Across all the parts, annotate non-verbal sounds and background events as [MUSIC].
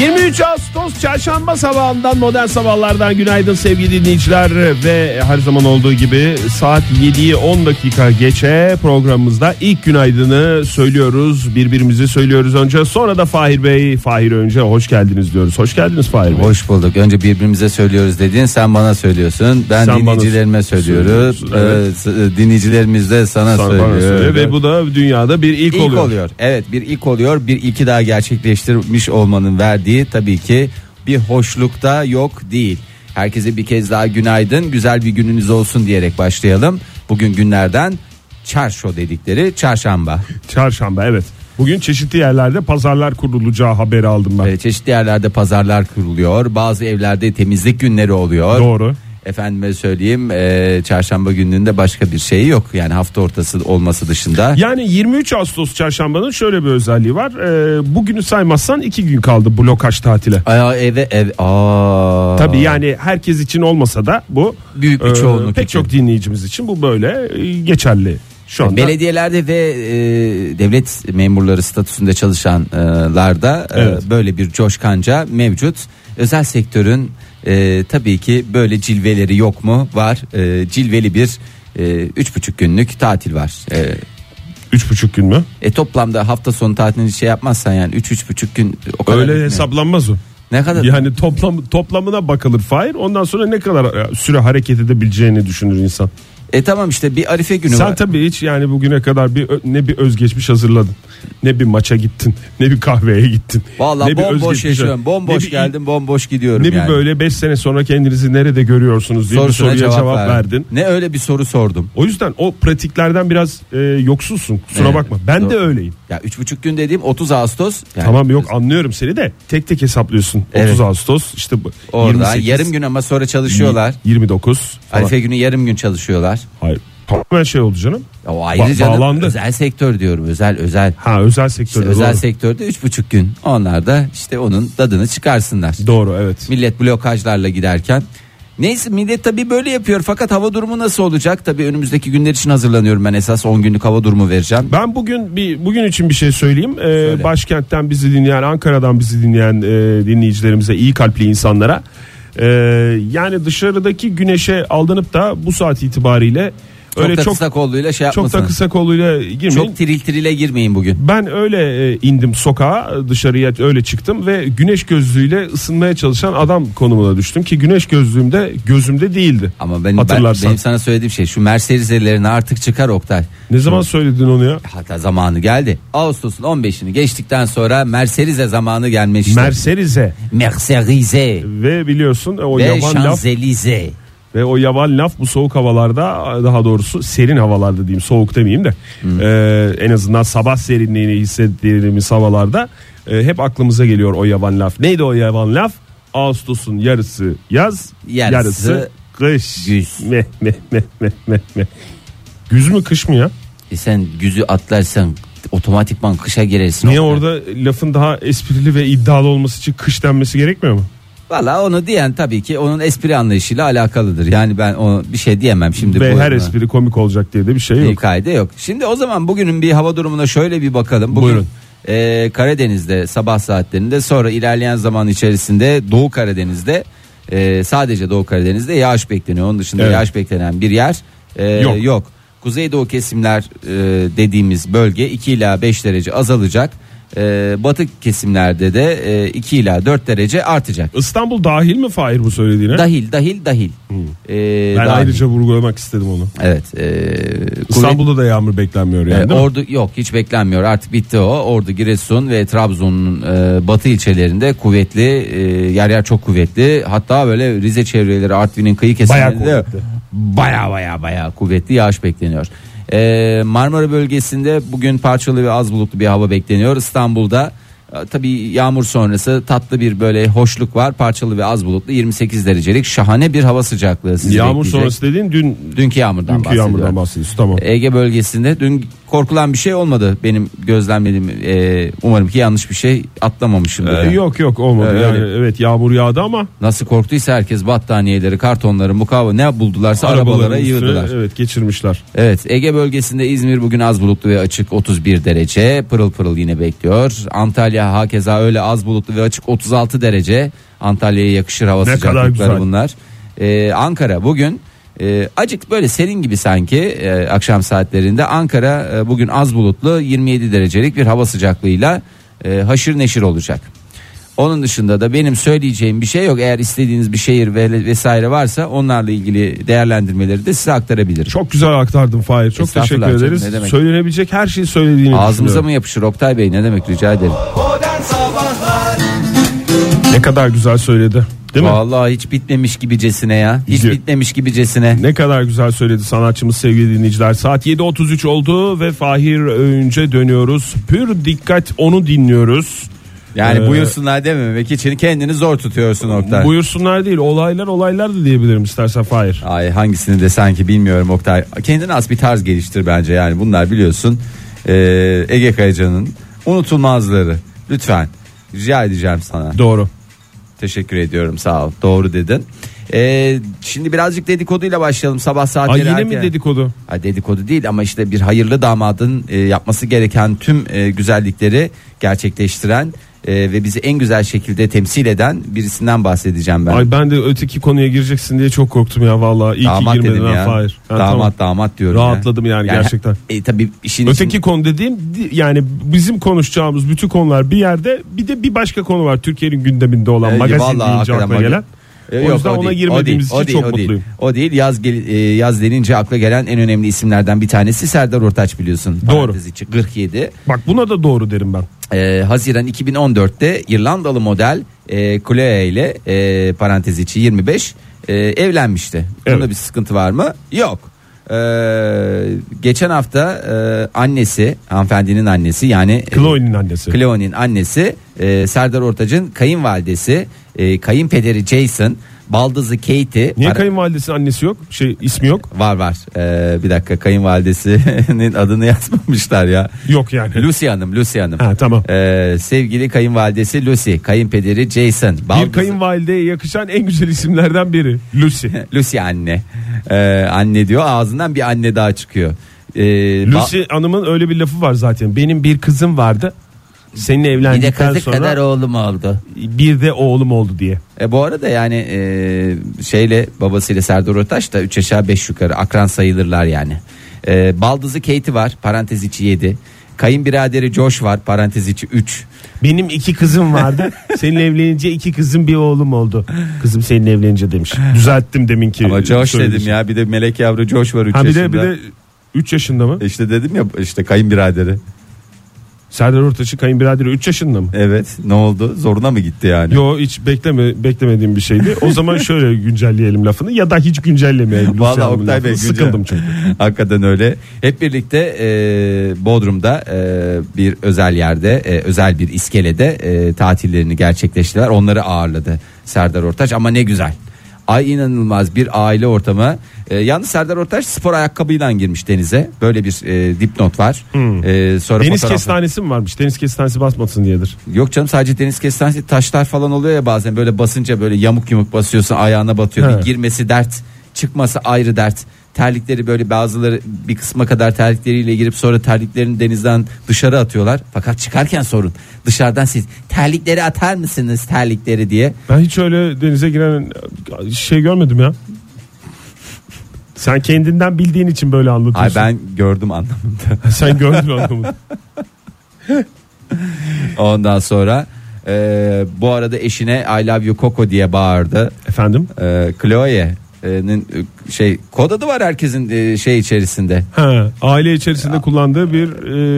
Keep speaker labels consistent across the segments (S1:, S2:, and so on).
S1: 23 Ağustos çarşamba sabahından modern sabahlardan günaydın sevgili dinleyiciler ve her zaman olduğu gibi saat 7'yi 10 dakika geçe programımızda ilk günaydını söylüyoruz birbirimize söylüyoruz önce sonra da Fahir Bey Fahir önce hoş geldiniz diyoruz hoş geldiniz Fahir Bey
S2: Hoş bulduk. Önce birbirimize söylüyoruz dediğin sen bana söylüyorsun. Ben
S1: Sen
S2: dinleyicilerime söylüyoruz.
S1: evet.
S2: S- dinleyicilerimiz de sana,
S1: Sana
S2: söylüyor.
S1: söylüyor ve bu da dünyada bir ilk,
S2: İlk
S1: oluyor.
S2: oluyor. Evet bir ilk oluyor. Bir iki daha gerçekleştirmiş olmanın verdiği tabii ki bir hoşlukta yok değil. Herkese bir kez daha günaydın. Güzel bir gününüz olsun diyerek başlayalım. Bugün günlerden çarşo dedikleri çarşamba.
S1: Çarşamba evet. Bugün çeşitli yerlerde pazarlar kurulacağı haberi aldım ben.
S2: Ee, çeşitli yerlerde pazarlar kuruluyor. Bazı evlerde temizlik günleri oluyor.
S1: Doğru.
S2: Efendime söyleyeyim e, çarşamba gününde başka bir şey yok. Yani hafta ortası olması dışında.
S1: Yani 23 Ağustos çarşambanın şöyle bir özelliği var. Ee, bugünü saymazsan iki gün kaldı blokaj tatile.
S2: Aa, eve ev aa.
S1: Tabii yani herkes için olmasa da bu
S2: Büyük bir
S1: e,
S2: çoğunluk
S1: pek
S2: için.
S1: çok dinleyicimiz için bu böyle e, geçerli şu anda.
S2: Belediyelerde ve e, devlet memurları statüsünde çalışanlarda e,
S1: Evet.
S2: böyle bir coşkanca mevcut. Özel sektörün e, tabii ki böyle cilveleri yok mu? Var. E, cilveli bir e, üç buçuk günlük tatil var. E,
S1: Üç buçuk gün mü?
S2: e, toplamda hafta sonu tatilini şey yapmazsan yani üç üç buçuk gün o kadar
S1: Öyle
S2: bitmiyor.
S1: hesaplanmaz o.
S2: Ne kadar?
S1: Yani toplam toplamına bakılır Fahir. Ondan sonra ne kadar e, süre hareket edebileceğini düşünür insan.
S2: E tamam işte bir arife günü
S1: Sen
S2: var.
S1: tabii hiç yani bugüne kadar bir ne bir özgeçmiş hazırladın. Ne bir maça gittin, ne bir kahveye gittin.
S2: Vallahi
S1: ne bir
S2: bomboş
S1: özgeçmiş-
S2: yaşıyorum. Bomboş
S1: ne bir-
S2: geldim, bomboş gidiyorum
S1: Ne
S2: yani.
S1: bir böyle 5 sene sonra kendinizi nerede görüyorsunuz diye
S2: Sorusuna
S1: bir soruya cevap,
S2: verdim.
S1: verdin.
S2: Ne öyle bir soru sordum.
S1: O yüzden o pratiklerden biraz e, yoksulsun. Kusura
S2: Evet.
S1: bakma. Ben de
S2: Doğru.
S1: öyleyim.
S2: Ya üç buçuk gün dediğim 30 Ağustos. Yani
S1: Tamam yok anlıyorum seni de tek tek hesaplıyorsun. 30
S2: Evet.
S1: Ağustos işte
S2: Orada
S1: 28,
S2: yarım gün ama sonra çalışıyorlar.
S1: 29 falan.
S2: Arife günü yarım gün çalışıyorlar.
S1: Hayır. Tamamen şey oldu canım.
S2: O ayrı canım.
S1: bağlandı.
S2: Özel sektör diyorum. Özel özel.
S1: Ha özel
S2: İşte
S1: sektörde
S2: özel
S1: doğru.
S2: sektörde üç buçuk gün. Onlar da işte onun tadını çıkarsınlar.
S1: Doğru evet.
S2: Millet blokajlarla giderken. Neyse millet tabii böyle yapıyor fakat hava durumu nasıl olacak? Tabii önümüzdeki günler için hazırlanıyorum ben esas 10 günlük hava durumu vereceğim.
S1: Ben bugün bir bugün için bir şey söyleyeyim. Ee, başkentten bizi dinleyen, Ankara'dan bizi dinleyen e, dinleyicilerimize, iyi kalpli insanlara e, yani dışarıdaki güneşe aldanıp da bu saat itibariyle
S2: Çok
S1: öyle
S2: da
S1: çok
S2: kısa kolluyla şey
S1: çok da
S2: yapmasın.
S1: kısa koluyla girmeyin.
S2: Çok tril trile girmeyin bugün.
S1: Ben öyle e, indim sokağa dışarıya öyle çıktım ve güneş gözlüğüyle ısınmaya çalışan adam konumuna düştüm ki güneş gözlüğümde gözümde değildi.
S2: Ama benim, ben,
S1: Hatırlarsan.
S2: benim sana söylediğim şey şu Mercedes'lerini artık çıkar Oktay.
S1: Ne zaman söyledin onu ya?
S2: Hatta zamanı geldi. Ağustos'un 15'ini geçtikten sonra Mercedes zamanı gelmiş. işte.
S1: Mercedes'e
S2: Mercedes
S1: ve biliyorsun o
S2: ve
S1: yavan laf
S2: Şanzelize.
S1: Ve o yavan laf bu soğuk havalarda daha doğrusu serin havalarda diyeyim soğuk demeyeyim de e, en azından sabah serinliğini hissettiğimiz havalarda e, hep aklımıza geliyor o yavan laf. Neydi o yavan laf? Ağustos'un yarısı yaz,
S2: Yarısı
S1: yarısı, kış.
S2: güz.
S1: Meh, meh, meh, meh, meh, meh. Güz mü kış mı ya?
S2: E sen güzü atlarsan otomatikman kışa girersin.
S1: Niye orada lafın daha esprili ve iddialı olması için kış denmesi gerekmiyor mu?
S2: Valla onu diyen tabii ki onun espri anlayışıyla alakalıdır. Yani ben o bir şey diyemem şimdi.
S1: Ve
S2: bu-
S1: her espri komik olacak diye de bir şey
S2: bir
S1: yok.
S2: kaydı yok. Şimdi o zaman bugünün bir hava durumuna şöyle bir bakalım. Bugün
S1: Buyurun.
S2: e, Karadeniz'de sabah saatlerinde sonra ilerleyen zaman içerisinde Doğu Karadeniz'de e, sadece Doğu Karadeniz'de yağış bekleniyor. Onun dışında
S1: Evet.
S2: yağış beklenen bir yer e,
S1: Yok.
S2: yok. Kuzeydoğu kesimler e, dediğimiz bölge 2 ila 5 derece azalacak. E, batı kesimlerde de e, 2 ila 4 derece artacak.
S1: İstanbul dahil mi Fahir bu söylediğine?
S2: Dahil dahil dahil. E,
S1: ben
S2: dahil.
S1: ayrıca vurgulamak istedim onu.
S2: Evet. E, kuvvet-
S1: İstanbul'da da yağmur beklenmiyor yani. Mi?
S2: ordu yok hiç beklenmiyor artık bitti o. Ordu, Giresun ve Trabzon'un e, batı ilçelerinde kuvvetli e, yer yer çok kuvvetli. Hatta böyle Rize çevreleri Artvin'in kıyı kesimlerinde baya baya baya kuvvetli yağış bekleniyor. E, Marmara bölgesinde bugün parçalı ve az bulutlu bir hava bekleniyor. İstanbul'da e, tabii yağmur sonrası tatlı bir böyle hoşluk var. Parçalı ve az bulutlu 28 derecelik şahane bir hava sıcaklığı sizi
S1: Yağmur
S2: bekleyecek.
S1: sonrası dediğin dün
S2: Dünkü yağmurdan
S1: dünkü
S2: bahsediyorum.
S1: yağmurdan bahsediyorsun tamam.
S2: Ege bölgesinde dün korkulan bir şey olmadı benim gözlemlediğim. E, umarım ki yanlış bir şey atlamamışımdır.
S1: Ee,
S2: yani.
S1: yok yok olmadı
S2: Öyle.
S1: yani evet yağmur yağdı ama
S2: Nasıl korktuysa herkes battaniyeleri, kartonları, mukavva ne buldularsa arabalara yığdılar.
S1: evet geçirmişler.
S2: Evet Ege bölgesinde İzmir bugün az bulutlu ve açık 31 derece pırıl pırıl yine bekliyor. Antalya hakeza öyle az bulutlu ve açık 36 derece. Antalya'ya yakışır hava
S1: Ne kadar
S2: sıcaklıkları bunlar. Ee, Ankara bugün e, acık böyle serin gibi sanki e, akşam saatlerinde. Ankara e, bugün az bulutlu 27 derecelik bir hava sıcaklığıyla e, haşır neşir olacak. Onun dışında da benim söyleyeceğim bir şey yok. Eğer istediğiniz bir şehir ve vesaire varsa onlarla ilgili değerlendirmeleri de size aktarabilirim.
S1: Çok güzel aktardın Fahir. Çok teşekkür
S2: canım,
S1: ederiz.
S2: ne demek.
S1: Söylenebilecek her şeyi söylediğini
S2: Ağzımıza mı yapışır Oktay Bey ne demek rica ederim.
S1: Ne kadar güzel söyledi. Değil mi?
S2: Vallahi hiç bitmemiş gibicesine ya. Hiç
S1: Güzel.
S2: bitmemiş gibicesine.
S1: Ne kadar güzel söyledi sanatçımız sevgili dinleyiciler. Saat 7.33 oldu ve Fahir Öğünç'e dönüyoruz. Pür dikkat onu dinliyoruz.
S2: Yani
S1: Ee,
S2: buyursunlar dememek için kendini zor tutuyorsun Oktay.
S1: Buyursunlar değil olaylar olaylar da diyebilirim istersen Fahir.
S2: Ay hangisini de sanki bilmiyorum Oktay. Kendine az bir tarz geliştir bence yani bunlar biliyorsun. Ee, Ege Kayacan'ın unutulmazları. Lütfen rica edeceğim sana.
S1: Doğru.
S2: Teşekkür ediyorum sağ ol. Doğru dedin. Ee, şimdi birazcık dedikoduyla başlayalım sabah
S1: Ay
S2: saatleri.
S1: yine
S2: erken.
S1: mi dedikodu?
S2: Ha, dedikodu değil ama işte bir hayırlı damadın e, yapması gereken tüm e, güzellikleri gerçekleştiren e, ve bizi en güzel şekilde temsil eden birisinden bahsedeceğim ben.
S1: Ay ben de öteki konuya gireceksin diye çok korktum ya vallahi. İyi
S2: damat
S1: ki ben
S2: ya.
S1: Fahir. Ha,
S2: damat
S1: tamam.
S2: damat diyorum.
S1: Rahatladım yani gerçekten.
S2: E, tabii işin
S1: Öteki
S2: için-
S1: konu dediğim di- yani bizim konuşacağımız bütün konular bir yerde bir de bir başka konu var Türkiye'nin gündeminde olan
S2: E,
S1: magazin
S2: vallahi
S1: deyince
S2: magazin.
S1: gelen.
S2: E,
S1: o
S2: yok,
S1: yüzden
S2: o
S1: ona
S2: değil,
S1: girmediğimiz
S2: o değil,
S1: için
S2: o
S1: çok
S2: değil,
S1: mutluyum.
S2: O değil yaz gel- e, yaz denince akla gelen en önemli isimlerden bir tanesi Serdar Ortaç biliyorsun.
S1: Doğru.
S2: Parantez içi 47.
S1: Bak buna da doğru derim ben.
S2: Ee, Haziran 2014'te İrlandalı model e, Chloe ile e, parantez içi 25 e, evlenmişti. Bunda
S1: Evet.
S2: bir sıkıntı var mı? Yok. Ee, geçen hafta e, annesi hanımefendinin annesi yani e,
S1: Chloe'nin annesi.
S2: Chloe'nin annesi e, Serdar Ortaç'ın kayınvalidesi e, kayınpederi Jason baldızı Katie
S1: Niye kayınvalidesinin annesi yok? Şey ismi yok?
S2: var var Ee, bir dakika kayınvalidesinin [LAUGHS] adını yazmamışlar ya
S1: Yok yani.
S2: Lucy Hanım Lucy Hanım
S1: Ha, tamam.
S2: Ee, sevgili kayınvalidesi Lucy, kayınpederi Jason.
S1: Bir
S2: baldızı-
S1: kayınvalideye yakışan en güzel isimlerden biri. Lucy. [LAUGHS]
S2: Lucy anne. Ee, anne diyor ağzından bir anne daha çıkıyor. Ee, ba-
S1: Lucy Hanım'ın öyle bir lafı var zaten. Benim bir kızım vardı. Seninle
S2: bir de
S1: evlendikten
S2: kazık
S1: sonra
S2: kadar oğlum oldu.
S1: bir de oğlum oldu diye.
S2: E, bu arada yani e, şeyle babasıyla Serdar Ortaç da 3 aşağı 5 yukarı akran sayılırlar yani. E, baldızı Katie var parantez içi 7. Kayınbiraderi Josh var parantez içi 3.
S1: Benim iki kızım vardı. [LAUGHS] Seninle evlenince iki kızım bir oğlum oldu. Kızım seninle evlenince demiş. Düzelttim deminki.
S2: Ama Josh dedim ya bir de melek yavru Josh var 3
S1: Ha bir
S2: yaşında.
S1: de bir de 3 yaşında mı?
S2: İşte dedim ya işte kayınbiraderi.
S1: Serdar Ortaç'ın kayınbiraderi 3 yaşında mı?
S2: Evet ne oldu zoruna mı gitti yani?
S1: Yo hiç bekleme beklemediğim bir şeydi. O zaman [LAUGHS] şöyle güncelleyelim lafını ya da hiç güncellemeyelim. Hanım'ın
S2: Oktay Bey güncel-
S1: sıkıldım çünkü. [LAUGHS]
S2: Hakikaten öyle. Hep birlikte e, Bodrum'da e, bir özel yerde, e, özel bir iskelede e, tatillerini gerçekleştirdiler. Onları ağırladı Serdar Ortaç ama ne güzel. Ay inanılmaz bir aile ortamı. E, yalnız Serdar Ortaç spor ayakkabıyla girmiş denize. Böyle bir e, dipnot var. E, sonra
S1: Deniz
S2: fotoğrafı-
S1: kestanesi mi varmış? Deniz kestanesi basmasın diyedir.
S2: Yok canım sadece deniz kestanesi taşlar falan oluyor ya bazen böyle basınca böyle yamuk yumuk basıyorsun ayağına batıyor.
S1: He.
S2: Bir girmesi dert çıkması ayrı dert. Terlikleri böyle bazıları bir kısma kadar terlikleriyle girip sonra terliklerini denizden dışarı atıyorlar. Fakat çıkarken sorun dışarıdan siz terlikleri atar mısınız terlikleri diye.
S1: Ben hiç öyle denize giren şey görmedim ya. Sen kendinden bildiğin için böyle
S2: Ay
S1: anlatıyorsun.
S2: ben gördüm anlamında.
S1: Sen gördün anlamını. [LAUGHS]
S2: Ondan sonra e, bu arada eşine I love you Coco diye bağırdı.
S1: Efendim?
S2: E, Chloe'nin e, şey kod adı var herkesin e, şey içerisinde.
S1: Ha, aile içerisinde kullandığı bir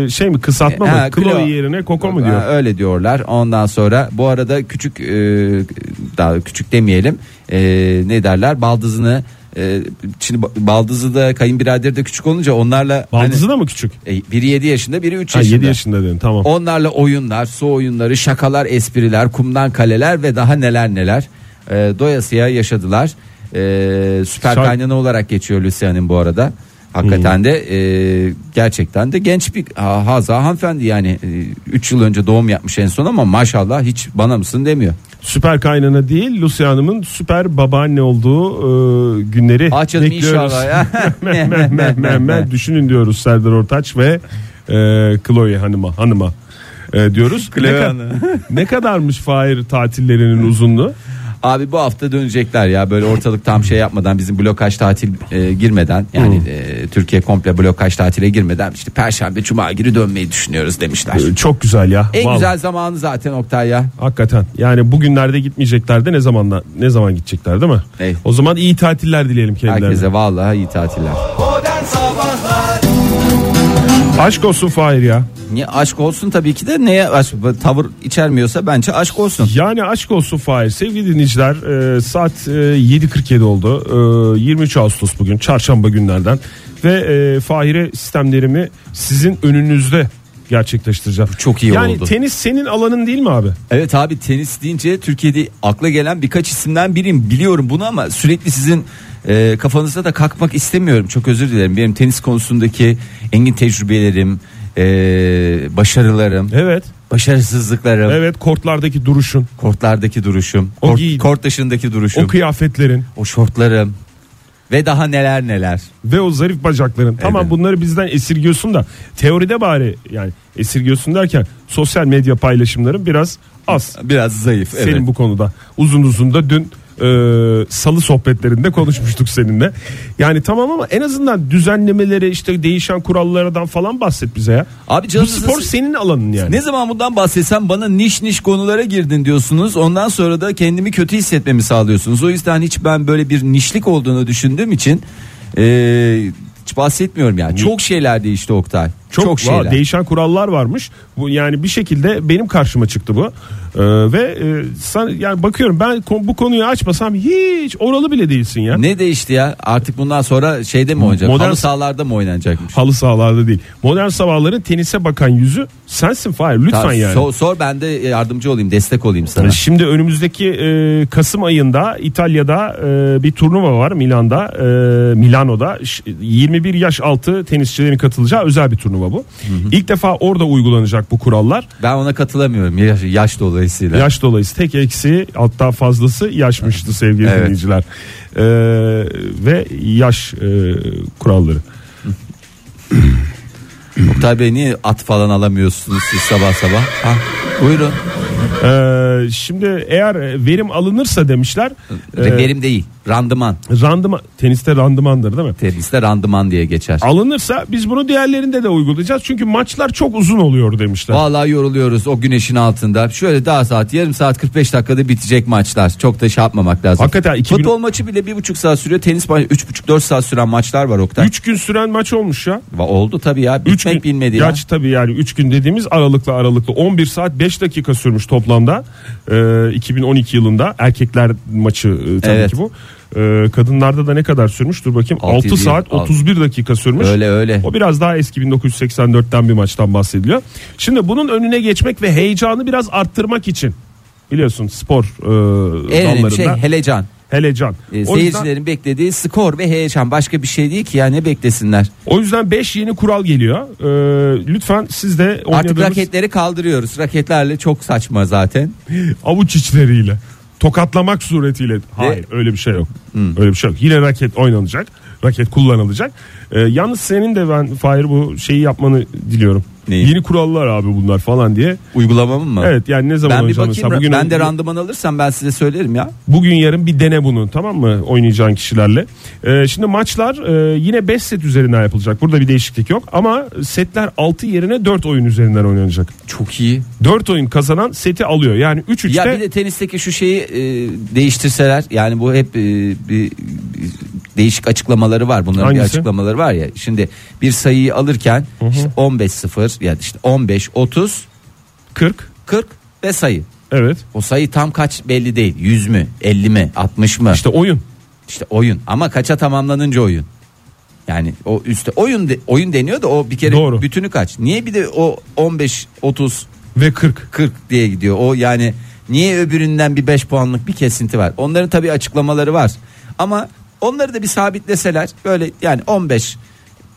S1: e, şey mi kısaltma mı?
S2: Ha,
S1: Chloe
S2: Chloe.
S1: yerine Coco mu diyor?
S2: Ha, öyle diyorlar. Ondan sonra bu arada küçük e, daha küçük demeyelim. E, ne derler? Baldızını e, şimdi ba- baldızı da kayınbiraderi de küçük olunca onlarla
S1: Baldızı da mı küçük?
S2: hani, e, biri 7 yaşında, biri 3
S1: Ha,
S2: yaşında.
S1: 7 yaşında dedin tamam.
S2: Onlarla oyunlar, su oyunları, şakalar, espriler, kumdan kaleler ve daha neler neler e, doyasıya yaşadılar. E, süper
S1: Şar-
S2: kaynana olarak geçiyor Lucia'nın bu arada. Hakikaten de e, gerçekten de genç bir ha, haza hanımefendi yani 3 yıl önce doğum yapmış en son ama maşallah hiç bana mısın demiyor.
S1: Süper kaynana değil Lucy Hanım'ın süper babaanne olduğu e, günleri
S2: canım
S1: bekliyoruz.
S2: inşallah ya. [LAUGHS]
S1: Meh, meh, meh, meh, meh. Düşünün diyoruz Serdar Ortaç ve e, Chloe Hanım'a hanıma e, diyoruz.
S2: Chloe
S1: ne, ne kadarmış Fahir tatillerinin uzunluğu?
S2: Abi bu hafta dönecekler ya böyle ortalık tam şey yapmadan bizim blokaj tatil e, girmeden yani e, Türkiye komple blokaj tatile girmeden işte perşembe cuma günü dönmeyi düşünüyoruz demişler.
S1: E, Çok güzel ya.
S2: En
S1: Vallahi.
S2: güzel zamanı zaten Oktay ya.
S1: Hakikaten. Yani bugünlerde gitmeyecekler de ne zamanla ne zaman gidecekler değil mi?
S2: Evet.
S1: O zaman iyi tatiller dileyelim kendilerine.
S2: Herkese vallahi iyi tatiller.
S3: Modern Sabahlar
S1: Aşk olsun Fahir ya.
S2: Niye aşk olsun tabii ki de neye aşk tavır içermiyorsa bence aşk olsun.
S1: Yani aşk olsun Fahir. Sevgili dinleyiciler e, saat e, 7.47 oldu. E, 23 Ağustos bugün çarşamba günlerden. Ve e, Fahir'e sistemlerimi sizin önünüzde gerçekleştireceğim.
S2: Çok iyi
S1: yani
S2: oldu.
S1: tenis senin alanın değil mi abi?
S2: Evet abi tenis deyince Türkiye'de akla gelen birkaç isimden biriyim biliyorum bunu ama sürekli sizin e, kafanızda da kalkmak istemiyorum. Çok özür dilerim. Benim tenis konusundaki engin tecrübelerim, e, başarılarım,
S1: Evet.
S2: başarısızlıklarım,
S1: Evet kortlardaki duruşun,
S2: kortlardaki duruşum,
S1: O
S2: kort, kort dışındaki duruşum,
S1: o kıyafetlerin
S2: o şortlarım ve daha neler neler.
S1: ve o zarif bacakların. Tamam bunları bizden esirgiyorsun da teoride bari yani esirgiyorsun derken sosyal medya paylaşımların biraz az.
S2: Biraz zayıf.
S1: Senin
S2: evet.
S1: bu konuda uzun uzun da dün salı sohbetlerinde konuşmuştuk seninle. Yani tamam ama en azından düzenlemeleri işte değişen kurallardan falan bahset bize ya.
S2: Abi
S1: Bu
S2: canınızı
S1: spor senin alanın yani.
S2: Ne zaman bundan bahsetsem bana niş niş konulara girdin diyorsunuz. Ondan sonra da kendimi kötü hissetmemi sağlıyorsunuz. O yüzden hiç ben böyle bir nişlik olduğunu düşündüğüm için eee, hiç bahsetmiyorum yani. Çok şeyler değişti Oktay. Çok,
S1: Çok,
S2: şeyler.
S1: va- değişen kurallar varmış. Bu yani bir şekilde benim karşıma çıktı bu. Ee, ve e, sen yani bakıyorum ben kon- bu konuyu açmasam hiç oralı bile değilsin ya.
S2: ne değişti ya? Artık bundan sonra şeyde mi oynayacak?
S1: Modern-
S2: Halı sahalarda mı oynanacakmış?
S1: Halı sahalarda değil. Modern sabahların tenise bakan yüzü sensin Fahir lütfen
S2: Tamam,
S1: yani.
S2: sor, sor ben de yardımcı olayım, destek olayım sana.
S1: Şimdi önümüzdeki e, Kasım ayında İtalya'da e, bir turnuva var Milan'da, e, Milano'da Ş- 21 yaş altı tenisçilerin katılacağı özel bir turnuva bu. İlk defa orada uygulanacak bu kurallar.
S2: Ben ona katılamıyorum yaş, yaş dolayısıyla.
S1: Yaş dolayısıyla tek eksi hatta fazlası yaşmıştı sevgili
S2: Evet.
S1: dinleyiciler. E, ve yaş e, kuralları.
S2: Oktay Bey niye at falan alamıyorsunuz siz sabah sabah? Ha, buyurun.
S1: E, şimdi eğer verim alınırsa demişler e,
S2: Verim değil, randıman.
S1: randıman teniste randımandır değil mi?
S2: Teniste randıman diye geçer.
S1: Alınırsa biz bunu diğerlerinde de uygulayacağız. Çünkü maçlar çok uzun oluyor demişler.
S2: Vallahi yoruluyoruz o güneşin altında. Şöyle daha saat yarım saat 45 dakikada bitecek maçlar. Çok da şey yapmamak lazım.
S1: Hakikaten 2000
S2: Futbol maçı bile bir buçuk saat sürüyor. Tenis maçı üç buçuk dört saat süren maçlar var Oktay.
S1: 3 gün süren maç olmuş ya.
S2: Va- Oldu tabii ya.
S1: 3
S2: Bitmek
S1: gün
S2: bilmedi ya.
S1: Gerçi tabii yani 3 gün dediğimiz aralıklı aralıklı 11 saat 5 dakika sürmüş toplamda. Ee, 2012 yılında erkekler maçı e, tabii
S2: Evet.
S1: ki bu. Ee, kadınlarda da ne kadar sürmüş? Dur bakayım.
S2: Altı
S1: 6
S2: değil,
S1: saat
S2: altı.
S1: 31 dakika sürmüş.
S2: Öyle öyle.
S1: O biraz daha eski 1984'ten bir maçtan bahsediliyor. Şimdi bunun önüne geçmek ve heyecanı biraz arttırmak için biliyorsun spor e,
S2: En önemli
S1: dallarında
S2: şey helecan.
S1: helecan.
S2: Ee,
S1: o, yüzden,
S2: seyircilerin beklediği skor ve heyecan. Başka bir şey değil ki ya ne beklesinler.
S1: o yüzden 5 yeni kural geliyor. Ee, lütfen siz de
S2: Artık
S1: oynadığınız
S2: raketleri kaldırıyoruz. Raketlerle çok saçma zaten. [LAUGHS]
S1: avuç içleriyle tokatlamak suretiyle. Hayır öyle bir şey yok.
S2: Hmm.
S1: Öyle bir şey yok. Yine raket oynanacak. Raket kullanılacak. Ee, yalnız senin de ben Fahir bu şeyi yapmanı diliyorum.
S2: Neyi?
S1: Yeni kurallar abi bunlar falan diye.
S2: Uygulamamı mı?
S1: Evet yani ne zaman
S2: Ben bir bakayım.
S1: mesela bugün
S2: ben de randıman alırsam ben size söylerim ya.
S1: Bugün yarın bir dene bunu tamam mı oynayacağın kişilerle. Ee, şimdi maçlar e, yine 5 set üzerinden yapılacak. Burada bir değişiklik yok ama setler 6 yerine 4 oyun üzerinden oynanacak.
S2: Çok iyi.
S1: 4 oyun kazanan seti alıyor. Yani 3-3'te
S2: Ya bir de tenisteki şu şeyi e, değiştirseler yani bu hep e, bir değişik açıklamaları var. Bunların bir
S1: Hangisi?
S2: açıklamaları var ya. Şimdi bir sayıyı alırken işte 15-0 ya da işte 15-30
S1: 40
S2: 40 ve sayı.
S1: evet
S2: O sayı tam kaç belli değil. 100 mü, 50 mi, 60 mı?
S1: işte oyun.
S2: İşte oyun ama kaça tamamlanınca oyun. Yani o üstte oyun de, oyun deniyor da o bir kere
S1: Doğru.
S2: bütünü kaç? Niye bir de o 15 30
S1: Ve 40.
S2: 40 diye gidiyor. O yani niye öbüründen bir 5 puanlık bir kesinti var? Onların tabii açıklamaları var. Ama onları da bir sabitleseler böyle yani 15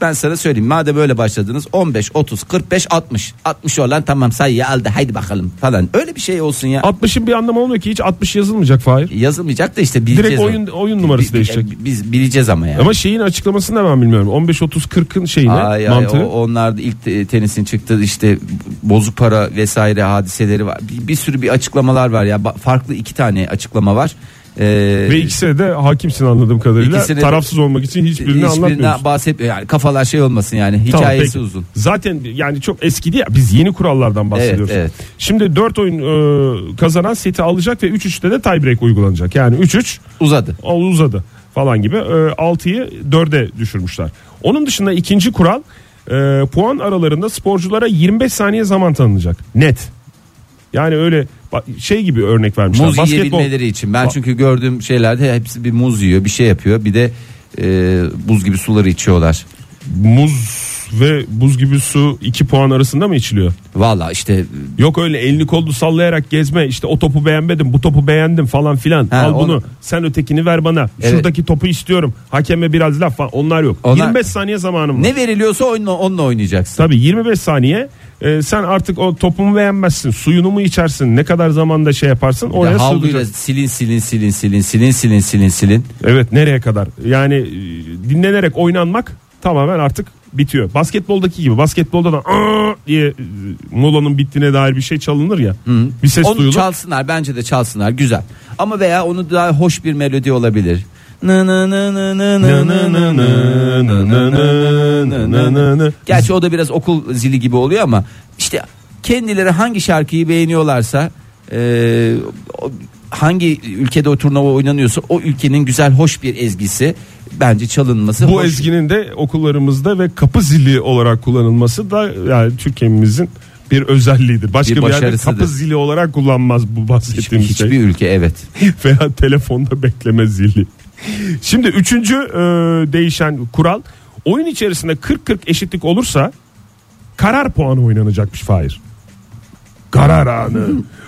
S2: ben sana söyleyeyim madem öyle başladınız 15 30 45 60 60 olan tamam sayıyı aldı haydi bakalım falan öyle bir şey olsun ya
S1: 60'ın bir anlamı olmuyor ki hiç 60 yazılmayacak Fahir.
S2: yazılmayacak da işte bileceğiz
S1: Direkt oyun oyun numarası
S2: Bi- bi-
S1: değişecek.
S2: biz bileceğiz ama ya
S1: Ama şeyin açıklamasını da ben bilmiyorum. 15 30 40'ın şeyini
S2: Ay, ay,
S1: mantığı.
S2: o, onlar da ilk te- tenisin çıktı işte bozuk para vesaire hadiseleri var. Bir, bir sürü bir açıklamalar var ya. Farklı iki tane açıklama var. Ee,
S1: Ve ikisine de hakimsin anladığım kadarıyla.
S2: İkisine de-
S1: Tarafsız olmak için hiçbirini
S2: hiçbirinden
S1: anlatmıyorsun.
S2: bahsetmiyor. Yani kafalar şey olmasın yani.
S1: Tamam,
S2: Hikayesi
S1: peki.
S2: uzun.
S1: Zaten yani çok eski değil ya biz yeni kurallardan bahsediyoruz.
S2: Evet, evet.
S1: Şimdi 4 oyun e, kazanan seti alacak ve 3-3'te de tiebreak uygulanacak. Yani 3-3
S2: Uzadı.
S1: o uzadı falan gibi. E, 6'yı 4'e düşürmüşler. Onun dışında ikinci kural e, puan aralarında sporculara 25 saniye zaman tanınacak. Net. Yani öyle şey gibi örnek vermişler.
S2: Muz yiyebilmeleri için. Ben çünkü gördüğüm şeylerde hepsi bir muz yiyor, bir şey yapıyor. Bir de e, buz gibi suları içiyorlar.
S1: Muz ve buz gibi su 2 puan arasında mı içiliyor?
S2: Valla işte
S1: Yok öyle elini kolunu sallayarak gezme işte o topu beğenmedim bu topu beğendim falan filan
S2: Ha,
S1: al bunu
S2: onu-
S1: sen ötekini ver bana
S2: Evet.
S1: şuradaki topu istiyorum hakeme biraz laf falan onlar yok
S2: Onlar-
S1: 25 saniye zamanım var.
S2: ne veriliyorsa onunla, onunla oynayacaksın.
S1: Tabii 25 saniye e, sen artık o topumu beğenmezsin suyunu mu içersin ne kadar zamanda şey yaparsın
S2: Bir de
S1: oraya
S2: havluyla
S1: sığdıracaksın.
S2: silin silin silin silin silin silin silin silin.
S1: Evet nereye kadar yani e, dinlenerek oynanmak tamamen artık bitiyor. Basketboldaki gibi basketbolda da Aa! diye molanın bittiğine dair bir şey çalınır ya. Hı. Bir ses
S2: onu
S1: duyulur.
S2: çalsınlar bence de çalsınlar güzel. Ama veya onu daha hoş bir melodi olabilir. Gerçi o da biraz okul zili gibi oluyor ama işte kendileri hangi şarkıyı beğeniyorlarsa e, hangi ülkede o turnuva oynanıyorsa o ülkenin güzel hoş bir ezgisi bence çalınması
S1: Bu
S2: hoş.
S1: ezginin de okullarımızda ve kapı zili olarak kullanılması da yani Türkiye'mizin bir özelliğidir. Başka
S2: Bir
S1: bir, yerde kapı zili olarak kullanmaz bu
S2: Hiç-
S1: bahsettiğimiz
S2: hiçbir
S1: şey.
S2: ülke evet. [LAUGHS]
S1: Veya telefonda bekleme zili. Şimdi üçüncü e, değişen kural oyun içerisinde 40-40 eşitlik olursa karar puanı oynanacakmış Fahir. Karar anı.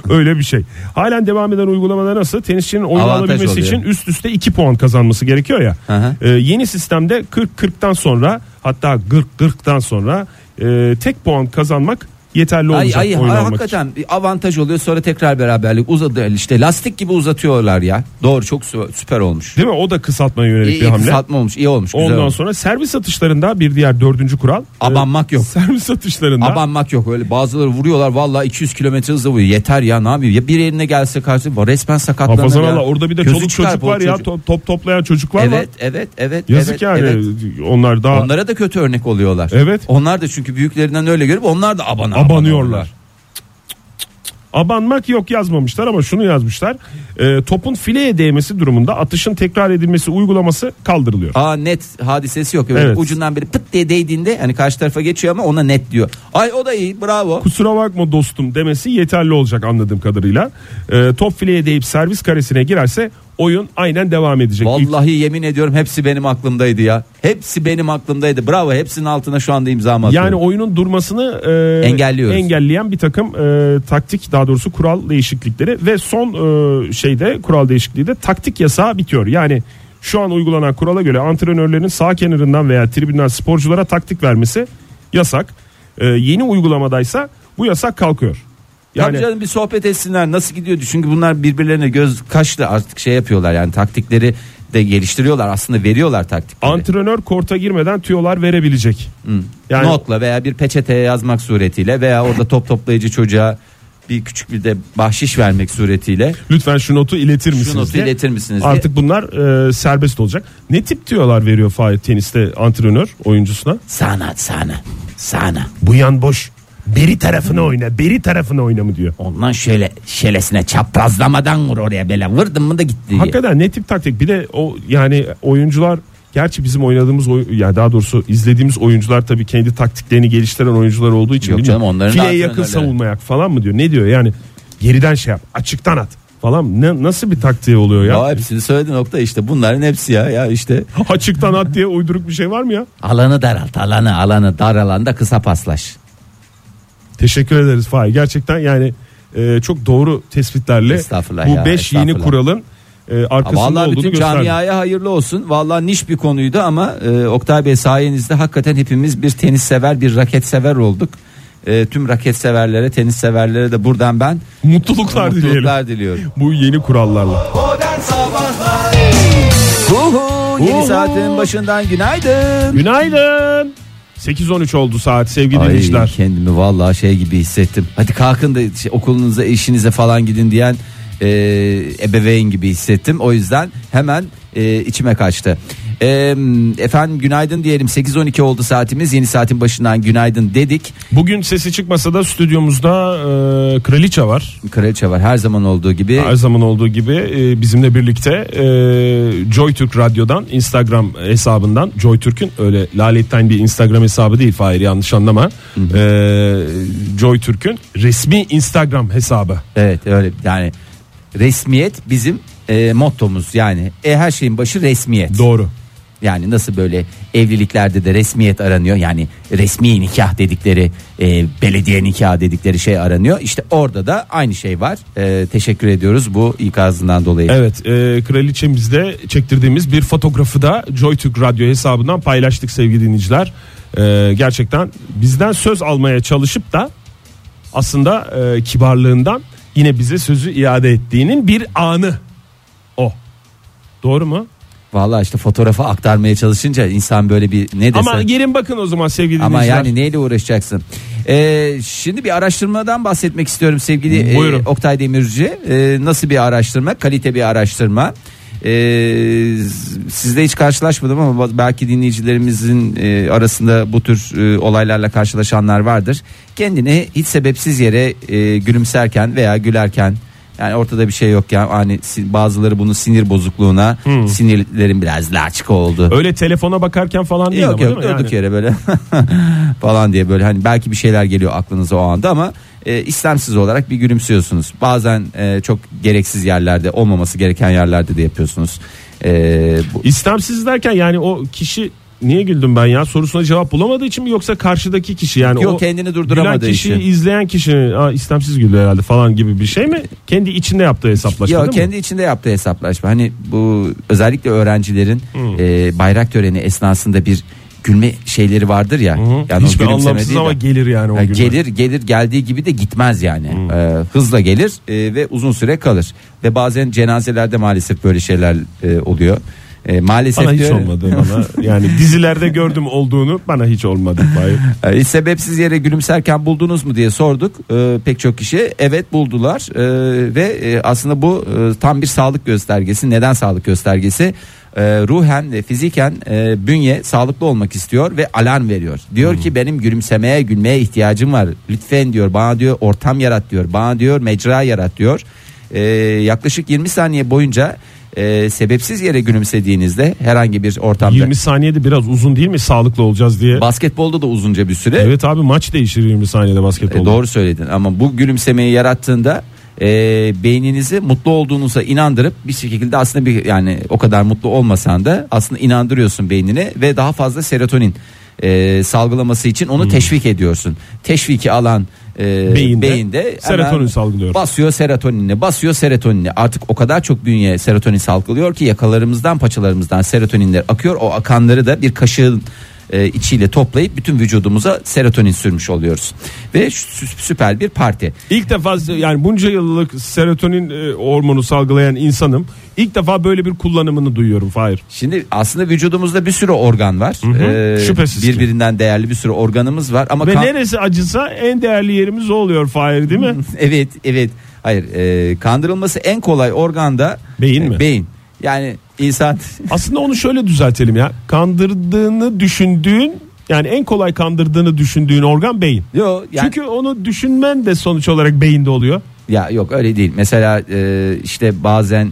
S1: Öyle bir şey. Halen devam eden uygulamada nasıl? Tenisçinin oyun
S2: Avantaj
S1: alabilmesi
S2: oluyor.
S1: için üst üste 2 puan kazanması gerekiyor ya.
S2: Hı.
S1: Ee, yeni sistemde 40-40'tan sonra hatta 40-40'tan sonra e, tek puan kazanmak yeterli
S2: Ay,
S1: olacak
S2: ay,
S1: oyun
S2: ay,
S1: almak için.
S2: hakikaten bir avantaj oluyor sonra tekrar beraberlik uzadı işte lastik gibi uzatıyorlar ya. Doğru çok sü- süper olmuş.
S1: Değil mi? O da kısaltmaya yönelik
S2: İyi,
S1: bir
S2: iyi
S1: hamle.
S2: kısaltma olmuş iyi olmuş
S1: Ondan
S2: olmuş.
S1: sonra servis atışlarında bir diğer dördüncü kural.
S2: Abanmak
S1: e,
S2: yok.
S1: Servis atışlarında
S2: Abanmak yok öyle bazıları vuruyorlar vallahi 200 kilometre hızla vuruyor yeter ya ne yapıyor ya bir yerine gelse karşı resmen sakatlanır
S1: Hafazan
S2: ya.
S1: Allah orada bir de
S2: Gözü
S1: çoluk
S2: çıkar
S1: çocuk var ya
S2: çocuk.
S1: top, top toplayan çocuklar var.
S2: Evet evet evet.
S1: Yazık
S2: evet,
S1: yani
S2: evet.
S1: onlar daha
S2: Onlara da kötü örnek oluyorlar.
S1: Evet.
S2: Onlar da çünkü büyüklerinden öyle görüp onlar da abana
S1: abanıyorlar. Abanmak yok yazmamışlar ama şunu yazmışlar. E, topun fileye değmesi durumunda atışın tekrar edilmesi uygulaması kaldırılıyor.
S2: Aa net hadisesi yok.
S1: Evet.
S2: Ucundan biri pıt diye değdiğinde hani karşı tarafa geçiyor ama ona net diyor. Ay o da iyi bravo.
S1: Kusura bakma dostum demesi yeterli olacak anladığım kadarıyla. E, top fileye değip servis karesine girerse oyun aynen devam edecek. İlk-
S2: Vallahi yemin ediyorum hepsi benim aklımdaydı ya. Hepsi benim aklımdaydı. Bravo hepsinin altına şu anda imzamı atıyorum.
S1: Yani oyunun durmasını e,
S2: Engelliyoruz.
S1: engelleyen bir takım e, taktik daha doğrusu kural değişiklikleri ve son e, şeyde kural değişikliği de taktik yasağı bitiyor. Yani şu an uygulanan kurala göre antrenörlerin sağ kenarından veya tribünden sporculara taktik vermesi yasak. E, yeni uygulamadaysa bu yasak kalkıyor.
S2: Tabii
S1: Yani
S2: canım bir sohbet etsinler nasıl gidiyor çünkü bunlar birbirlerine göz kaşlı artık şey yapıyorlar yani taktikleri de geliştiriyorlar aslında veriyorlar taktikleri.
S1: antrenör korta girmeden tüyolar verebilecek. Yani
S2: Notla veya bir peçeteye yazmak suretiyle veya orada top toplayıcı çocuğa bir küçük bir de bahşiş vermek suretiyle
S1: lütfen şu notu iletir misiniz?
S2: şu notu
S1: diye.
S2: iletir misiniz diye.
S1: Artık bunlar e, serbest olacak. Ne tip tüyolar veriyor Fahir teniste antrenör oyuncusuna?
S2: sana sana sana
S1: Bu yan boş. Beri tarafına oyna, beri tarafına oyna mı diyor.
S2: ondan şöyle şelesine çaprazlamadan vur oraya böyle vurdun mu da gitti diye.
S1: Hakikaten ne tip taktik? Bir de o yani oyuncular gerçi bizim oynadığımız oy, ya daha doğrusu izlediğimiz oyuncular tabii kendi taktiklerini geliştiren oyuncular olduğu için
S2: Yok canım, onların
S1: fileye yakın savunmayak falan mı diyor? Ne diyor? Yani geriden şey yap, açıktan at falan. Ne nasıl bir taktiği oluyor ya?
S2: Ya hepsini söyledi nokta işte bunların hepsi ya ya işte [LAUGHS]
S1: açıktan at diye uyduruk bir şey var mı ya?
S2: alanı daralt alanı alanı dar alanda kısa paslaş.
S1: Teşekkür ederiz Fahir. Gerçekten yani e, çok doğru tespitlerle bu
S2: ya,
S1: 5 yeni kuralın e, arkasında
S2: Vallahi
S1: olduğunu
S2: bütün
S1: gösterdi.
S2: camiaya hayırlı olsun. Vallahi niş bir konuydu ama e, Oktay Bey sayenizde hakikaten hepimiz bir tenis sever, bir raket sever olduk. E, tüm raket severlere, tenis severlere de buradan ben
S1: Mutluluklar, dileyelim.
S2: mutluluklar diliyorum.
S1: Bu yeni kurallarla.
S2: Huhu, yeni
S1: Uhu.
S2: saatin başından günaydın.
S1: Günaydın. 8.13 oldu saat sevgili
S2: Ay
S1: dinleyiciler.
S2: kendimi vallahi şey gibi hissettim. Hadi kalkın da şey, okulunuza, işinize falan gidin diyen e, ebeveyn gibi hissettim. O yüzden hemen e, içime kaçtı. E, efendim günaydın diyelim 8.12 oldu saatimiz yeni saatin başından günaydın dedik.
S1: Bugün sesi çıkmasa da stüdyomuzda e, Kraliçe var.
S2: Kraliçe var her zaman olduğu gibi.
S1: Her zaman olduğu gibi e, bizimle birlikte e, Joy Türk Radyo'dan Instagram hesabından Joy Türk'ün öyle laletten bir Instagram hesabı değil Fahir yanlış anlama. E, Joy Türk'ün resmi Instagram hesabı.
S2: Evet öyle yani resmiyet bizim e, mottomuz yani e, her şeyin başı resmiyet.
S1: Doğru.
S2: Yani nasıl böyle evliliklerde de resmiyet aranıyor yani resmi nikah dedikleri e, belediye nikah dedikleri şey aranıyor. İşte orada da aynı şey var. E, teşekkür ediyoruz bu ikazından dolayı.
S1: Evet e, kraliçemizde çektirdiğimiz bir fotoğrafı da Joy Türk Radyo hesabından paylaştık sevgili dinleyiciler. E, gerçekten bizden söz almaya çalışıp da aslında e, kibarlığından yine bize sözü iade ettiğinin bir anı o. Doğru mu?
S2: Vallahi işte fotoğrafı aktarmaya çalışınca insan böyle bir ne dese.
S1: Ama gelin bakın o zaman sevgili
S2: Ama
S1: dinleyiciler.
S2: yani neyle uğraşacaksın? Ee, şimdi bir araştırmadan bahsetmek istiyorum sevgili e. Oktay Demirci. Ee, nasıl bir araştırma? Kalite bir araştırma. Ee, sizde hiç karşılaşmadım ama belki dinleyicilerimizin e, arasında bu tür e, olaylarla karşılaşanlar vardır. Kendini hiç sebepsiz yere e, gülümserken veya gülerken yani ortada bir şey yok ya hani bazıları bunu sinir bozukluğuna sinirlerin biraz laçık oldu.
S1: Öyle telefona bakarken falan değil
S2: Yok
S1: ama
S2: yok
S1: değil mi?
S2: durduk
S1: Yani-
S2: yere böyle [LAUGHS] falan diye böyle hani belki bir şeyler geliyor aklınıza o anda ama e, istemsiz olarak bir gülümsüyorsunuz. Bazen e, çok gereksiz yerlerde olmaması gereken yerlerde de yapıyorsunuz. E, bu,
S1: İstemsiz derken yani o kişi niye güldüm ben ya sorusuna cevap bulamadığı için mi yoksa karşıdaki kişi yani
S2: Yok,
S1: o
S2: kendini durduramadığı
S1: gülen kişiyi
S2: için.
S1: izleyen kişi Aa, istemsiz güldü herhalde falan gibi bir şey mi? Kendi içinde yaptığı hesaplaşma
S2: ya
S1: değil mi?
S2: kendi içinde yaptığı hesaplaşma. Hani bu özellikle öğrencilerin
S1: Hmm.
S2: e, bayrak töreni esnasında bir gülme şeyleri vardır ya. Yani o
S1: Hiçbir
S2: gülümseme
S1: anlamsız
S2: değil de-
S1: ama gelir yani o gülme.
S2: gelir gelir geldiği gibi de gitmez yani. Ee, hızla gelir e, ve uzun süre kalır ve bazen cenazelerde maalesef böyle şeyler e, oluyor E, maalesef
S1: Bana hiç
S2: diyorum.
S1: olmadı bana. Yani dizilerde gördüm olduğunu bana hiç olmadı. Hayır.
S2: E, sebepsiz yere gülümserken buldunuz mu diye sorduk e, pek çok kişi. Evet buldular. E, ve e, aslında bu e, tam bir sağlık göstergesi. Neden sağlık göstergesi? E, ruhen ve fiziken e, bünye sağlıklı olmak istiyor ve alarm veriyor. Diyor ki benim gülümsemeye gülmeye ihtiyacım var. Lütfen diyor. Bana diyor ortam yarat diyor. Bana diyor mecra yarat diyor. E, yaklaşık 20 saniye boyunca e, sebepsiz yere gülümsediğinizde herhangi bir ortamda
S1: 20 saniyede biraz uzun değil mi sağlıklı olacağız diye.
S2: basketbolda da uzunca bir süre
S1: Evet abi maç değişir 20 saniyede basketbolda.
S2: E, doğru söyledin ama bu gülümsemeyi yarattığında e, beyninizi mutlu olduğunuza inandırıp bir şekilde aslında bir yani o kadar mutlu olmasan da aslında inandırıyorsun beynini ve daha fazla serotonin e, salgılaması için onu teşvik ediyorsun. Teşviki alan e,
S1: Beyinde
S2: beyinde, hemen
S1: serotonin salgılıyor.
S2: Basıyor serotonini, basıyor serotonini. Artık o kadar çok bünye serotonin salgılıyor ki yakalarımızdan, paçalarımızdan serotoninler akıyor. O akanları da bir kaşığın e, içiyle toplayıp bütün vücudumuza serotonin sürmüş oluyoruz. Ve sü- süper bir parti.
S1: İlk defa yani bunca yıllık serotonin e, hormonu salgılayan insanım. İlk defa böyle bir kullanımını duyuyorum Fahir.
S2: Şimdi aslında vücudumuzda bir sürü organ var.
S1: hı.
S2: Ee,
S1: Şüphesiz ki.
S2: Birbirinden değerli bir sürü organımız var ama
S1: Ve
S2: kan-
S1: neresi acısa en değerli yerimiz o oluyor Fahir değil mi? [LAUGHS]
S2: evet evet hayır e, kandırılması en kolay organda
S1: Beyin
S2: e,
S1: mi?
S2: Beyin. Yani insan
S1: Aslında onu şöyle düzeltelim ya. Kandırdığını düşündüğün yani en kolay kandırdığını düşündüğün organ beyin.
S2: Yo, yani,
S1: Çünkü onu düşünmen de sonuç olarak beyinde oluyor.
S2: ya yok öyle değil. Mesela e, işte bazen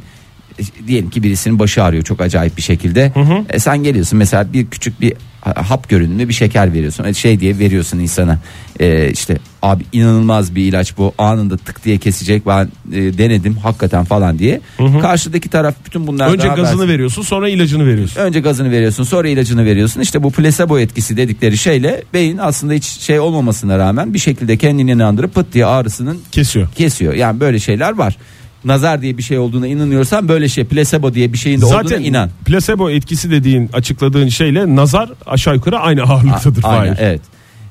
S2: diyelim ki birisinin başı ağrıyor çok acayip bir şekilde. E, sen geliyorsun mesela bir küçük bir ha- hap görünümlü bir şeker veriyorsun. E, Şey diye veriyorsun insana. E, işte abi inanılmaz bir ilaç bu. Anında tık diye kesecek. Ben e, denedim hakikaten falan diye. Karşıdaki taraf bütün bunlardan
S1: Önce gazını
S2: habersiz.
S1: veriyorsun sonra ilacını veriyorsun.
S2: Önce gazını veriyorsun sonra ilacını veriyorsun. İşte bu plasebo etkisi dedikleri şeyle beyin aslında hiç şey olmamasına rağmen bir şekilde kendini inandırıp pıt diye ağrısının
S1: Kesiyor.
S2: kesiyor. Yani böyle şeyler var. Nazar diye bir şey olduğuna inanıyorsan böyle şey placebo diye bir şeyin de olduğuna
S1: Zaten
S2: inan.
S1: plasebo etkisi dediğin açıkladığın şeyle nazar aşağı yukarı aynı ağırlıktadır.
S2: Aynen
S1: Fahir.
S2: evet.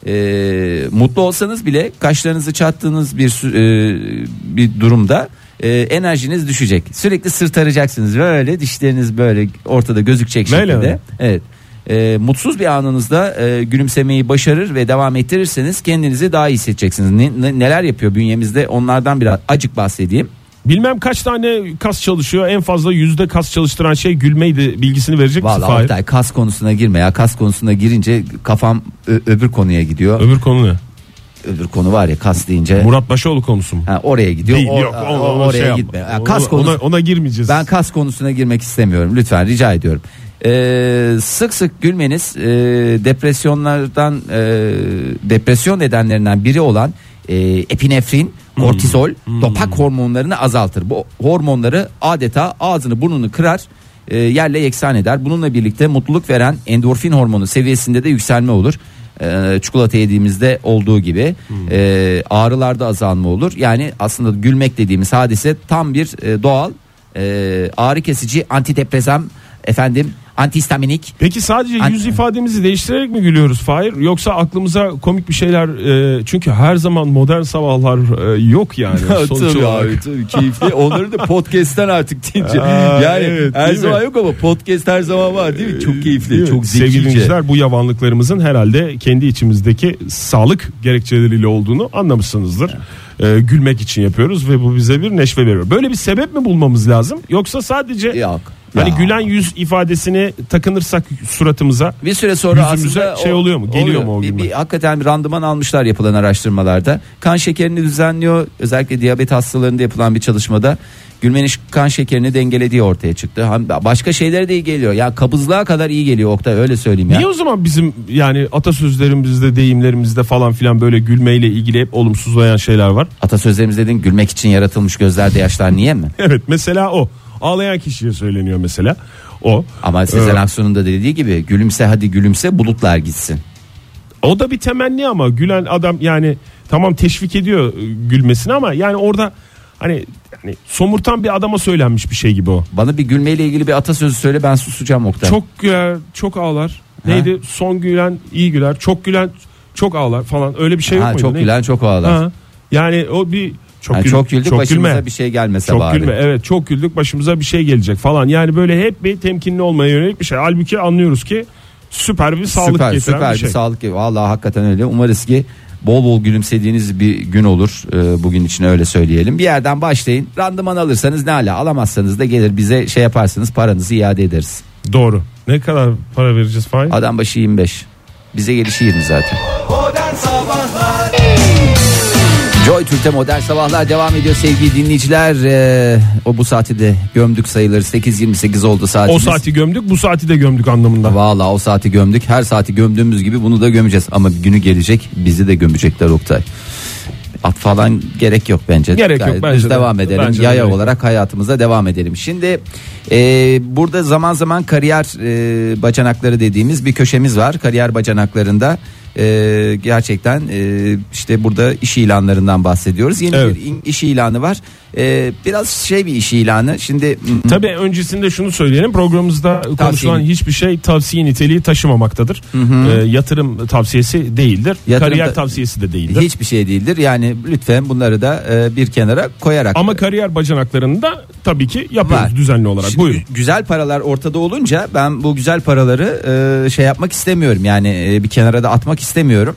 S2: Ee, mutlu olsanız bile kaşlarınızı çattığınız bir e, bir durumda e, enerjiniz düşecek. Sürekli sırtaracaksınız böyle dişleriniz böyle ortada gözükecek
S1: Böyle
S2: şekilde.
S1: mi?
S2: Evet. E, mutsuz bir anınızda e, gülümsemeyi başarır ve devam ettirirseniz kendinizi daha iyi hissedeceksiniz. Ne- neler yapıyor bünyemizde onlardan biraz acık bahsedeyim.
S1: Bilmem kaç tane kas çalışıyor. En fazla yüzde kas çalıştıran şey gülmeydi bilgisini verecek misin
S2: Vallahi
S1: Fahir?
S2: Oktay kas konusuna girme ya kas konusuna girince kafam ö- öbür konuya gidiyor.
S1: Öbür konu ne?
S2: öbür konu var ya kas deyince
S1: Murat Başoğlu konusu mu?
S2: ha, oraya gidiyor.
S1: Değil,
S2: O-
S1: yok,
S2: o-
S1: ona- ona
S2: oraya
S1: şey yapma.
S2: gitme. Ya,
S1: Ona-
S2: kas konusu
S1: ona, ona girmeyeceğiz.
S2: Ben kas konusuna girmek istemiyorum. Lütfen rica ediyorum. Ee, sık sık gülmeniz e, depresyonlardan e, depresyon nedenlerinden biri olan e, epinefrin,
S1: Hmm.
S2: kortizol, dopak hormonlarını azaltır. Bu hormonları adeta ağzını burnunu kırar e, yerle yeksan eder. Bununla birlikte mutluluk veren endorfin hormonu seviyesinde de yükselme olur. E, çikolata yediğimizde olduğu gibi
S1: Hmm.
S2: e, ağrılarda azalma olur. Yani aslında gülmek dediğimiz hadise tam bir e, doğal e, ağrı kesici antidepresan efendim antihistaminik
S1: Peki sadece
S2: An-
S1: yüz ifademizi değiştirerek mi gülüyoruz Fahir? Yoksa aklımıza komik bir şeyler e, çünkü her zaman modern sabahlar e, yok yani [LAUGHS] sonuç
S2: tabii
S1: olarak.
S2: abi tabii keyifli. [LAUGHS] Onları da podcast'ten artık deyince.
S1: Aa,
S2: yani
S1: evet,
S2: her
S1: değil
S2: zaman
S1: mi?
S2: yok ama podcast her zaman var değil mi? Çok keyifli,
S1: Değil mi?
S2: çok
S1: Sevgili dinleyiciler bu yavanlıklarımızın herhalde kendi içimizdeki sağlık gerekçeleriyle olduğunu anlamışsınızdır. E, gülmek için yapıyoruz ve bu bize bir neşve veriyor. Böyle bir sebep mi bulmamız lazım? Yoksa sadece
S2: Yok.
S1: Hani gülen yüz ifadesini takınırsak suratımıza
S2: Bir süre sonra aslında
S1: şey oluyor mu? Geliyor mu o
S2: bir, bir, hakikaten bir randıman almışlar yapılan araştırmalarda. Kan şekerini düzenliyor. Özellikle diyabet hastalarında yapılan bir çalışmada gülmenin kan şekerini dengelediği ortaya çıktı. Başka şeylere de iyi geliyor. Ya kabızlığa kadar iyi geliyor Oktay öyle söyleyeyim ya.
S1: Niye o zaman bizim yani atasözlerimizde, deyimlerimizde falan filan böyle gülmeyle ilgili hep olumsuzlayan şeyler var?
S2: Atasözlerimiz dedin gülmek için yaratılmış gözlerde yaşlar niye mi? [LAUGHS]
S1: Evet mesela o. Ağlayan kişiye söyleniyor mesela. O.
S2: Ama Sezen
S1: Ee,
S2: Aksu'nun da dediği gibi gülümse hadi gülümse bulutlar gitsin.
S1: O da bir temenni ama gülen adam yani tamam teşvik ediyor e, gülmesini ama yani orada hani, hani somurtan bir adama söylenmiş bir şey gibi o.
S2: Bana bir gülmeyle ilgili bir atasözü söyle ben susacağım Oktay.
S1: Çok güler, çok ağlar. Neydi? Son gülen iyi güler. Çok gülen çok ağlar falan. Öyle bir şey yok
S2: ha,
S1: muydu?
S2: çok
S1: Ne?
S2: gülen çok ağlar.
S1: Ha. Yani o bir çok,
S2: Ha,
S1: gül-
S2: çok güldük başımıza
S1: gülme.
S2: bir şey gelmese
S1: Çok
S2: bari.
S1: gülme evet çok güldük başımıza bir şey gelecek falan. Yani böyle hep bir temkinli olmaya yönelik bir şey. Halbuki anlıyoruz ki süper bir sağlık
S2: süper
S1: getiren
S2: süper
S1: bir
S2: bir,
S1: şey.
S2: sağlık. Vallahi hakikaten öyle. Umarız ki bol bol gülümsediğiniz bir gün olur. Ee, bugün için öyle söyleyelim. Bir yerden başlayın. Randıman alırsanız ne ala alamazsanız da gelir bize şey yaparsınız paranızı iade ederiz.
S1: Doğru. Ne kadar para vereceğiz Fahir?
S2: Adam başı 25. Bize gelişi 20 zaten.
S3: Modern Sabahlar
S2: Joy Türk'te modern sabahlar devam ediyor sevgili dinleyiciler. Ee, o bu saati de gömdük sayılır. 8.28 oldu
S1: O
S2: saatimiz.
S1: saati gömdük bu saati de gömdük anlamında.
S2: Vallahi o saati gömdük. Her saati gömdüğümüz gibi bunu da gömeceğiz. Ama bir günü gelecek bizi de gömecekler Oktay. At falan gerek yok bence.
S1: Gerek yok bence
S2: düz
S1: de.
S2: devam edelim.
S1: Bence de
S2: Yaya
S1: yok.
S2: olarak hayatımıza devam edelim. Şimdi e, burada zaman zaman kariyer e, bacanakları dediğimiz bir köşemiz var. Kariyer bacanaklarında e, gerçekten e, işte burada iş ilanlarından bahsediyoruz. Yeni
S1: Evet.
S2: bir iş ilanı var. E, biraz şey bir iş ilanı. Şimdi
S1: Tabii öncesinde şunu söyleyelim programımızda konuşulan hiçbir şey tavsiye niteliği taşımamaktadır. Ee, yatırım tavsiyesi değildir.
S2: Yatırım
S1: kariyer
S2: da-
S1: tavsiyesi de değildir.
S2: hiçbir şey değildir. Yani lütfen bunları da e, bir kenara koyarak
S1: Ama kariyer bacanaklarını da tabii ki yapıyoruz
S2: Var.
S1: düzenli olarak.
S2: Şimdi
S1: Buyurun.
S2: gü- Güzel paralar ortada olunca ben bu güzel paraları e, şey yapmak istemiyorum. Yani e, bir kenara da atmak istemiyorum.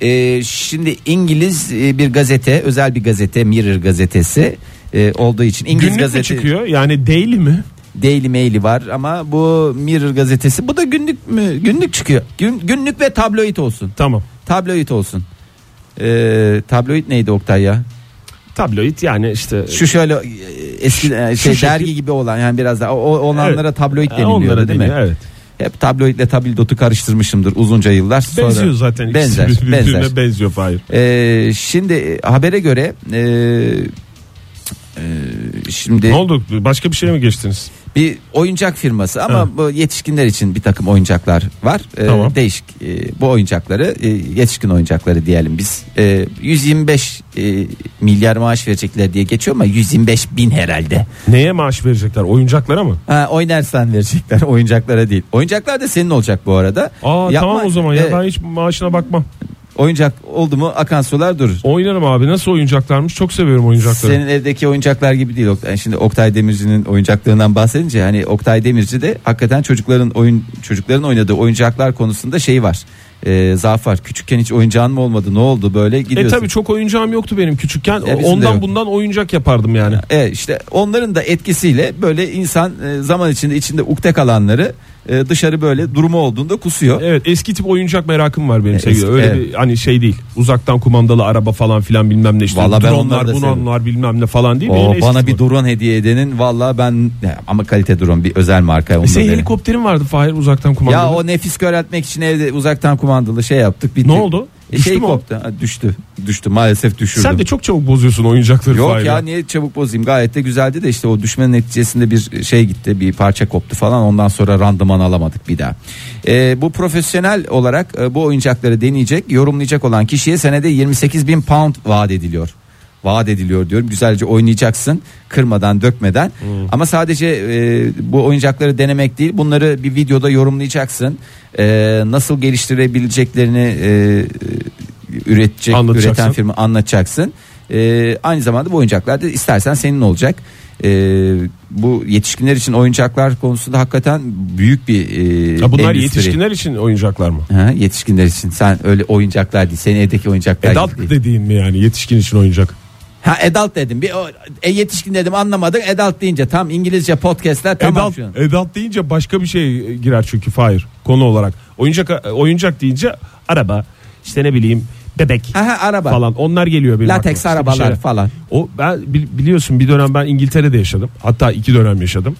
S2: E, şimdi İngiliz e, bir gazete, özel bir gazete, Mirror gazetesi e, olduğu için İngiliz
S1: Günlük
S2: gazete
S1: çıkıyor? Yani daily mi?
S2: Daily Mail'i var ama bu Mirror gazetesi bu da günlük mü? Günlük çıkıyor. Gün, günlük ve tabloid olsun.
S1: Tamam.
S2: Tabloid olsun. E, tabloid neydi Oktay ya?
S1: Tabloid yani işte
S2: Şu şöyle e, eski e, şey
S1: şu
S2: dergi
S1: şekil-
S2: gibi olan yani biraz daha o, olanlara
S1: Evet.
S2: tabloid deniliyor
S1: onlara
S2: değil mi?
S1: Evet.
S2: Hep tabloidle tabildotu karıştırmışımdır uzunca yıllar. Sonra
S1: Benziyor zaten.
S2: Benzer, benzer.
S1: benziyor Fahir.
S2: Ee, şimdi e, habere göre e, e, şimdi
S1: Ne oldu? Başka bir şeye mi geçtiniz?
S2: Bir oyuncak firması ama
S1: Ha.
S2: bu yetişkinler için bir takım oyuncaklar var. Ee,
S1: Tamam.
S2: Değişik. Ee, bu oyuncakları e, yetişkin oyuncakları diyelim biz. Ee, 125 e, milyar maaş verecekler diye geçiyor ama 125 bin herhalde.
S1: Neye maaş verecekler? Oyuncaklara mı?
S2: Ha, oynarsan verecekler [LAUGHS] oyuncaklara değil. Oyuncaklar da senin olacak bu arada.
S1: Aa
S2: Yapma-
S1: tamam o zaman ya
S2: Evet,
S1: ben hiç maaşına bakmam.
S2: Oyuncak oldu mu akan sular durur.
S1: Oynarım abi nasıl oyuncaklarmış çok seviyorum oyuncakları.
S2: Senin evdeki oyuncaklar gibi değil Oktay. Şimdi Oktay Demirci'nin oyuncaklığından bahsedince hani Oktay Demirci de hakikaten çocukların oyun çocukların oynadığı oyuncaklar konusunda şey var. Ee, zaaf var. Küçükken hiç oyuncağın mı olmadı? Ne oldu? Böyle
S1: E
S2: gidiyorsun.
S1: tabi çok oyuncağım yoktu benim küçükken.
S2: de
S1: Ondan bundan oyuncak yapardım yani.
S2: Evet işte onların da etkisiyle böyle insan e, zaman içinde içinde ukde kalanları e, dışarı böyle durumu olduğunda kusuyor.
S1: Evet eski tip oyuncak merakım var benim
S2: E,
S1: sevgili. Öyle
S2: evet.
S1: bir hani şey değil. Uzaktan kumandalı araba falan filan bilmem ne işte.
S2: Vallahi
S1: Dronlar bunanlar bilmem ne falan değil.
S2: O,
S1: Benim eski
S2: bana bir drone hediye edenin valla ben ama kalite drone bir özel marka.
S1: E, Senin helikopterin vardı Fahir uzaktan kumandalı.
S2: Ya o nefis köreltmek için evde uzaktan kumandalı şey yaptık. Bitti.
S1: Ne oldu?
S2: E,
S1: Düştü
S2: şey
S1: o?
S2: koptu. Ha, düştü. Düştü maalesef düşürdüm.
S1: Sen de çok çabuk bozuyorsun oyuncakları
S2: Yok
S1: Fahir
S2: ya niye çabuk bozayım gayet de güzeldi de işte o düşmenin neticesinde bir şey gitti bir parça koptu falan ondan sonra randıman alamadık bir daha. Ee, bu profesyonel olarak e, bu oyuncakları deneyecek yorumlayacak olan kişiye senede 28 bin pound vaat ediliyor. Vaat ediliyor diyorum güzelce oynayacaksın kırmadan dökmeden ama sadece e, bu oyuncakları denemek değil bunları bir videoda yorumlayacaksın E, nasıl geliştirebileceklerini e, üretecek üreten firma anlatacaksın. Ee, aynı zamanda bu oyuncaklar da istersen senin olacak. Ee, bu yetişkinler için oyuncaklar konusunda hakikaten büyük bir e,
S1: Ha, bunlar
S2: endüstri.
S1: yetişkinler için oyuncaklar mı?
S2: Ha, yetişkinler için sen öyle oyuncaklar değil senin evdeki oyuncaklar
S1: Adult
S2: değil.
S1: dediğin mi yani yetişkin için oyuncak?
S2: Ha adult dedim bir e, yetişkin dedim anlamadın adult deyince tam İngilizce podcastler tamam
S1: adult,
S2: şu an.
S1: adult deyince başka bir şey girer çünkü Fahir konu olarak. Oyuncak oyuncak deyince araba işte ne bileyim bebek
S2: Ha, ha, araba.
S1: falan onlar geliyor benim
S2: Lateks
S1: aklıma.
S2: Arabalar
S1: şeyler.
S2: falan.
S1: O ben bi- biliyorsun bir dönem ben İngiltere'de yaşadım. Hatta iki dönem yaşadım.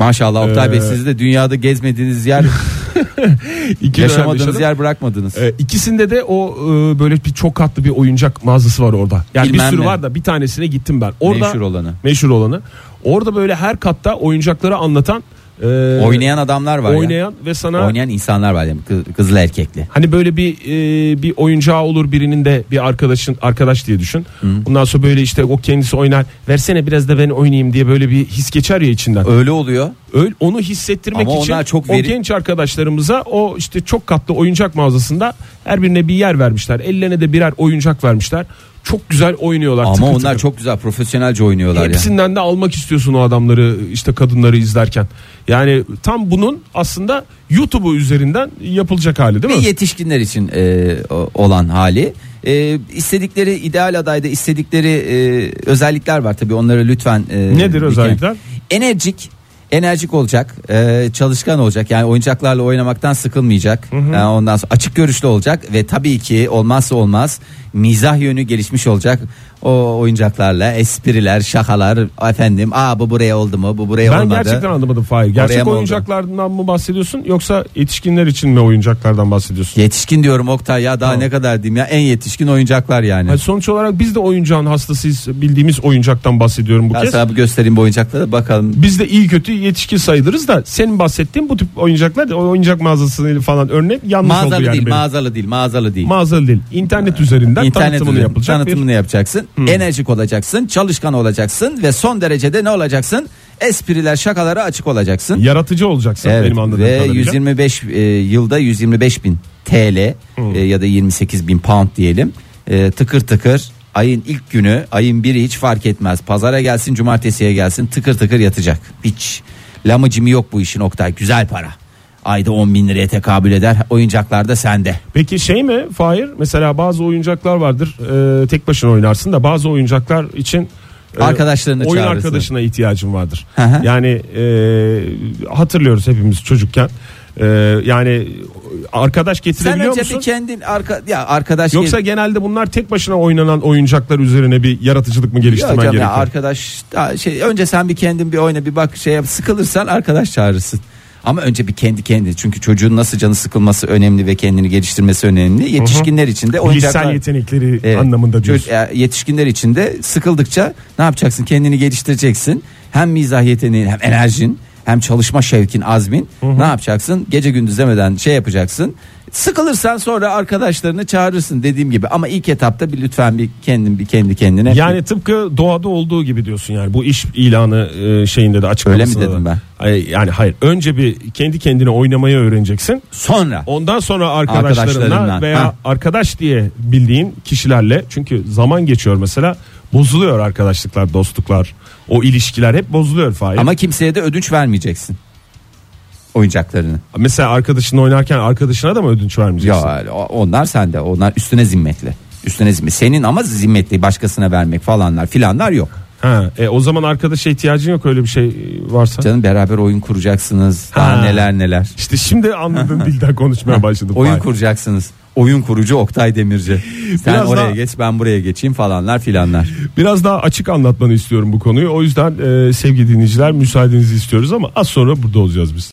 S2: Maşallah Oktay Bey
S1: Ee,
S2: siz de dünyada gezmediğiniz yer [LAUGHS]
S1: İki dönem
S2: yaşamadığınız
S1: yaşadım.
S2: yer bırakmadınız.
S1: Ee, ikisinde de o e, böyle bir çok katlı bir oyuncak mağazası var orada. Yani
S2: Bilmem
S1: bir sürü
S2: ne.
S1: var da bir tanesine gittim ben. Orada
S2: Meşhur olanı.
S1: Meşhur olanı. Orada böyle her katta oyuncakları anlatan e,
S2: Oynayan adamlar var ya.
S1: oynayan ve sana
S2: Oynayan insanlar var yani kız- kızlı erkekli.
S1: Hani böyle bir e, bir oyuncağı olur birinin de bir arkadaşın arkadaş diye düşün. Ondan sonra böyle işte o kendisi oynar. Versene biraz da ben oynayayım diye böyle bir his geçer ya içinden.
S2: Öyle oluyor.
S1: Öyle onu hissettirmek
S2: Ama
S1: için
S2: onlar çok
S1: o
S2: veri-
S1: genç arkadaşlarımıza o işte çok katlı oyuncak mağazasında her birine bir yer vermişler. Ellerine de birer oyuncak vermişler. Çok güzel oynuyorlar.
S2: Ama
S1: tıkır
S2: onlar
S1: tıkır.
S2: çok güzel profesyonelce oynuyorlar.
S1: Hepsinden de almak istiyorsun o adamları işte kadınları izlerken. Yani tam bunun aslında YouTube'u üzerinden yapılacak hali değil
S2: Ve
S1: mi?
S2: yetişkinler için e, o- olan hali. E, istedikleri ideal adayda istedikleri e, özellikler var tabii onları lütfen. e,
S1: Nedir özellikler?
S2: Enerjik enerjik olacak, e, çalışkan olacak. Yani oyuncaklarla oynamaktan sıkılmayacak. Yani ondan sonra açık görüşlü olacak ve tabii ki olmazsa olmaz mizah yönü gelişmiş olacak. O oyuncaklarla espriler, şakalar efendim. Aa bu buraya oldu mu? Bu buraya
S1: Ben
S2: olmadı.
S1: gerçekten anlamadım Fahir. Gerçek
S2: mı oldu?
S1: oyuncaklardan mı bahsediyorsun yoksa yetişkinler için mi oyuncaklardan bahsediyorsun?
S2: Yetişkin diyorum Oktay ya daha
S1: Tamam.
S2: ne kadar diyeyim ya en yetişkin oyuncaklar yani.
S1: Yani sonuç olarak biz de oyuncağın hastasıyız bildiğimiz oyuncaktan bahsediyorum bu
S2: Ben
S1: kez.
S2: sana bir göstereyim bu oyuncakları bakalım.
S1: Biz de iyi kötü yetişkin sayılırız da senin bahsettiğin bu tip oyuncaklar o oyuncak mağazası falan örnek yanlış oldu
S2: Mağazalı
S1: yani
S2: değil,
S1: benim.
S2: mağazalı değil, mağazalı değil.
S1: Mağazalı değil. İnternet üzerinden
S2: İnternet
S1: tanıtımını
S2: üzerinden
S1: yapılacak
S2: tanıtımını yapacaksın. Enerjik olacaksın, çalışkan olacaksın ve son derecede ne olacaksın? Espriler, şakalara açık olacaksın.
S1: yaratıcı olacaksın
S2: Evet
S1: benim anladığım
S2: ve
S1: kadarıyla.
S2: 125 e, yılda 125 bin TL e, ya da 28 bin pound diyelim. E, tıkır tıkır ayın ilk günü ayın biri hiç fark etmez. Pazara gelsin cumartesiye gelsin tıkır tıkır yatacak. Hiç lamıcımı yok bu işin Oktay güzel para. Ayda 10 bin liraya tekabül eder oyuncaklar da sende.
S1: Peki şey mi Fahir? Mesela bazı oyuncaklar vardır. e, tek başına oynarsın da bazı oyuncaklar için e,
S2: Arkadaşlarını
S1: oyun
S2: çağırırsın.
S1: arkadaşına ihtiyacın vardır.
S2: Hı hı.
S1: yani e, hatırlıyoruz hepimiz çocukken. E, yani arkadaş
S2: Sen
S1: getirebiliyor
S2: önce
S1: musun?
S2: bir kendin arka ya arkadaş
S1: Yoksa genelde bunlar tek başına oynanan oyuncaklar üzerine bir yaratıcılık mı geliştirmen
S2: canım ya
S1: gerekiyor?
S2: arkadaş şey önce sen bir kendin bir oyna bir bak şey yap sıkılırsan arkadaş çağırırsın. Ama önce bir kendi kendi çünkü çocuğun nasıl canı sıkılması önemli ve kendini geliştirmesi önemli. Yetişkinler için de
S1: Bilişsel
S2: oyuncaklar
S1: yetenekleri
S2: Evet.
S1: anlamında diyorsun.
S2: E, yetişkinler için de sıkıldıkça ne yapacaksın kendini geliştireceksin. Hem mizah yeteneğin hem enerjin hem çalışma şevkin azmin. Ne yapacaksın? Gece gündüz demeden şey yapacaksın. Sıkılırsan sonra arkadaşlarını çağırırsın dediğim gibi. Ama ilk etapta bir lütfen bir kendin bir kendi kendine.
S1: Yani tıpkı doğada olduğu gibi diyorsun yani. Bu iş ilanı e, şeyinde de açıklamasında.
S2: Öyle mi dedim
S1: da.
S2: ben?
S1: Ay, Yani hayır. Önce bir kendi kendine oynamayı öğreneceksin.
S2: sonra.
S1: Ondan sonra arkadaşlarına
S2: Arkadaşlarından,
S1: veya
S2: ha.
S1: arkadaş diye bildiğin kişilerle. Çünkü zaman geçiyor mesela bozuluyor arkadaşlıklar, dostluklar, o ilişkiler hep bozuluyor Fahir.
S2: ama kimseye de ödünç vermeyeceksin oyuncaklarını.
S1: mesela arkadaşınla oynarken arkadaşına da mı ödünç vermeyeceksin?
S2: Ya onlar sende. Onlar üstüne zimmetli. Üstüne zimmetli. Senin ama zimmetli başkasına vermek falanlar filanlar yok.
S1: Ha, e, o zaman arkadaşa ihtiyacın yok öyle bir şey varsa.
S2: Canım beraber oyun kuracaksınız. Daha
S1: Ha.
S2: neler neler.
S1: İşte şimdi anladığın [LAUGHS] dilden konuşmaya başladım.
S2: Oyun
S1: Fahir.
S2: kuracaksınız. Oyun kurucu Oktay Demirci. Sen
S1: Biraz
S2: oraya
S1: daha-
S2: geç ben buraya geçeyim falanlar filanlar.
S1: Biraz daha açık anlatmanı istiyorum bu konuyu. O yüzden e, sevgili dinleyiciler müsaadenizi istiyoruz ama az sonra burada olacağız biz.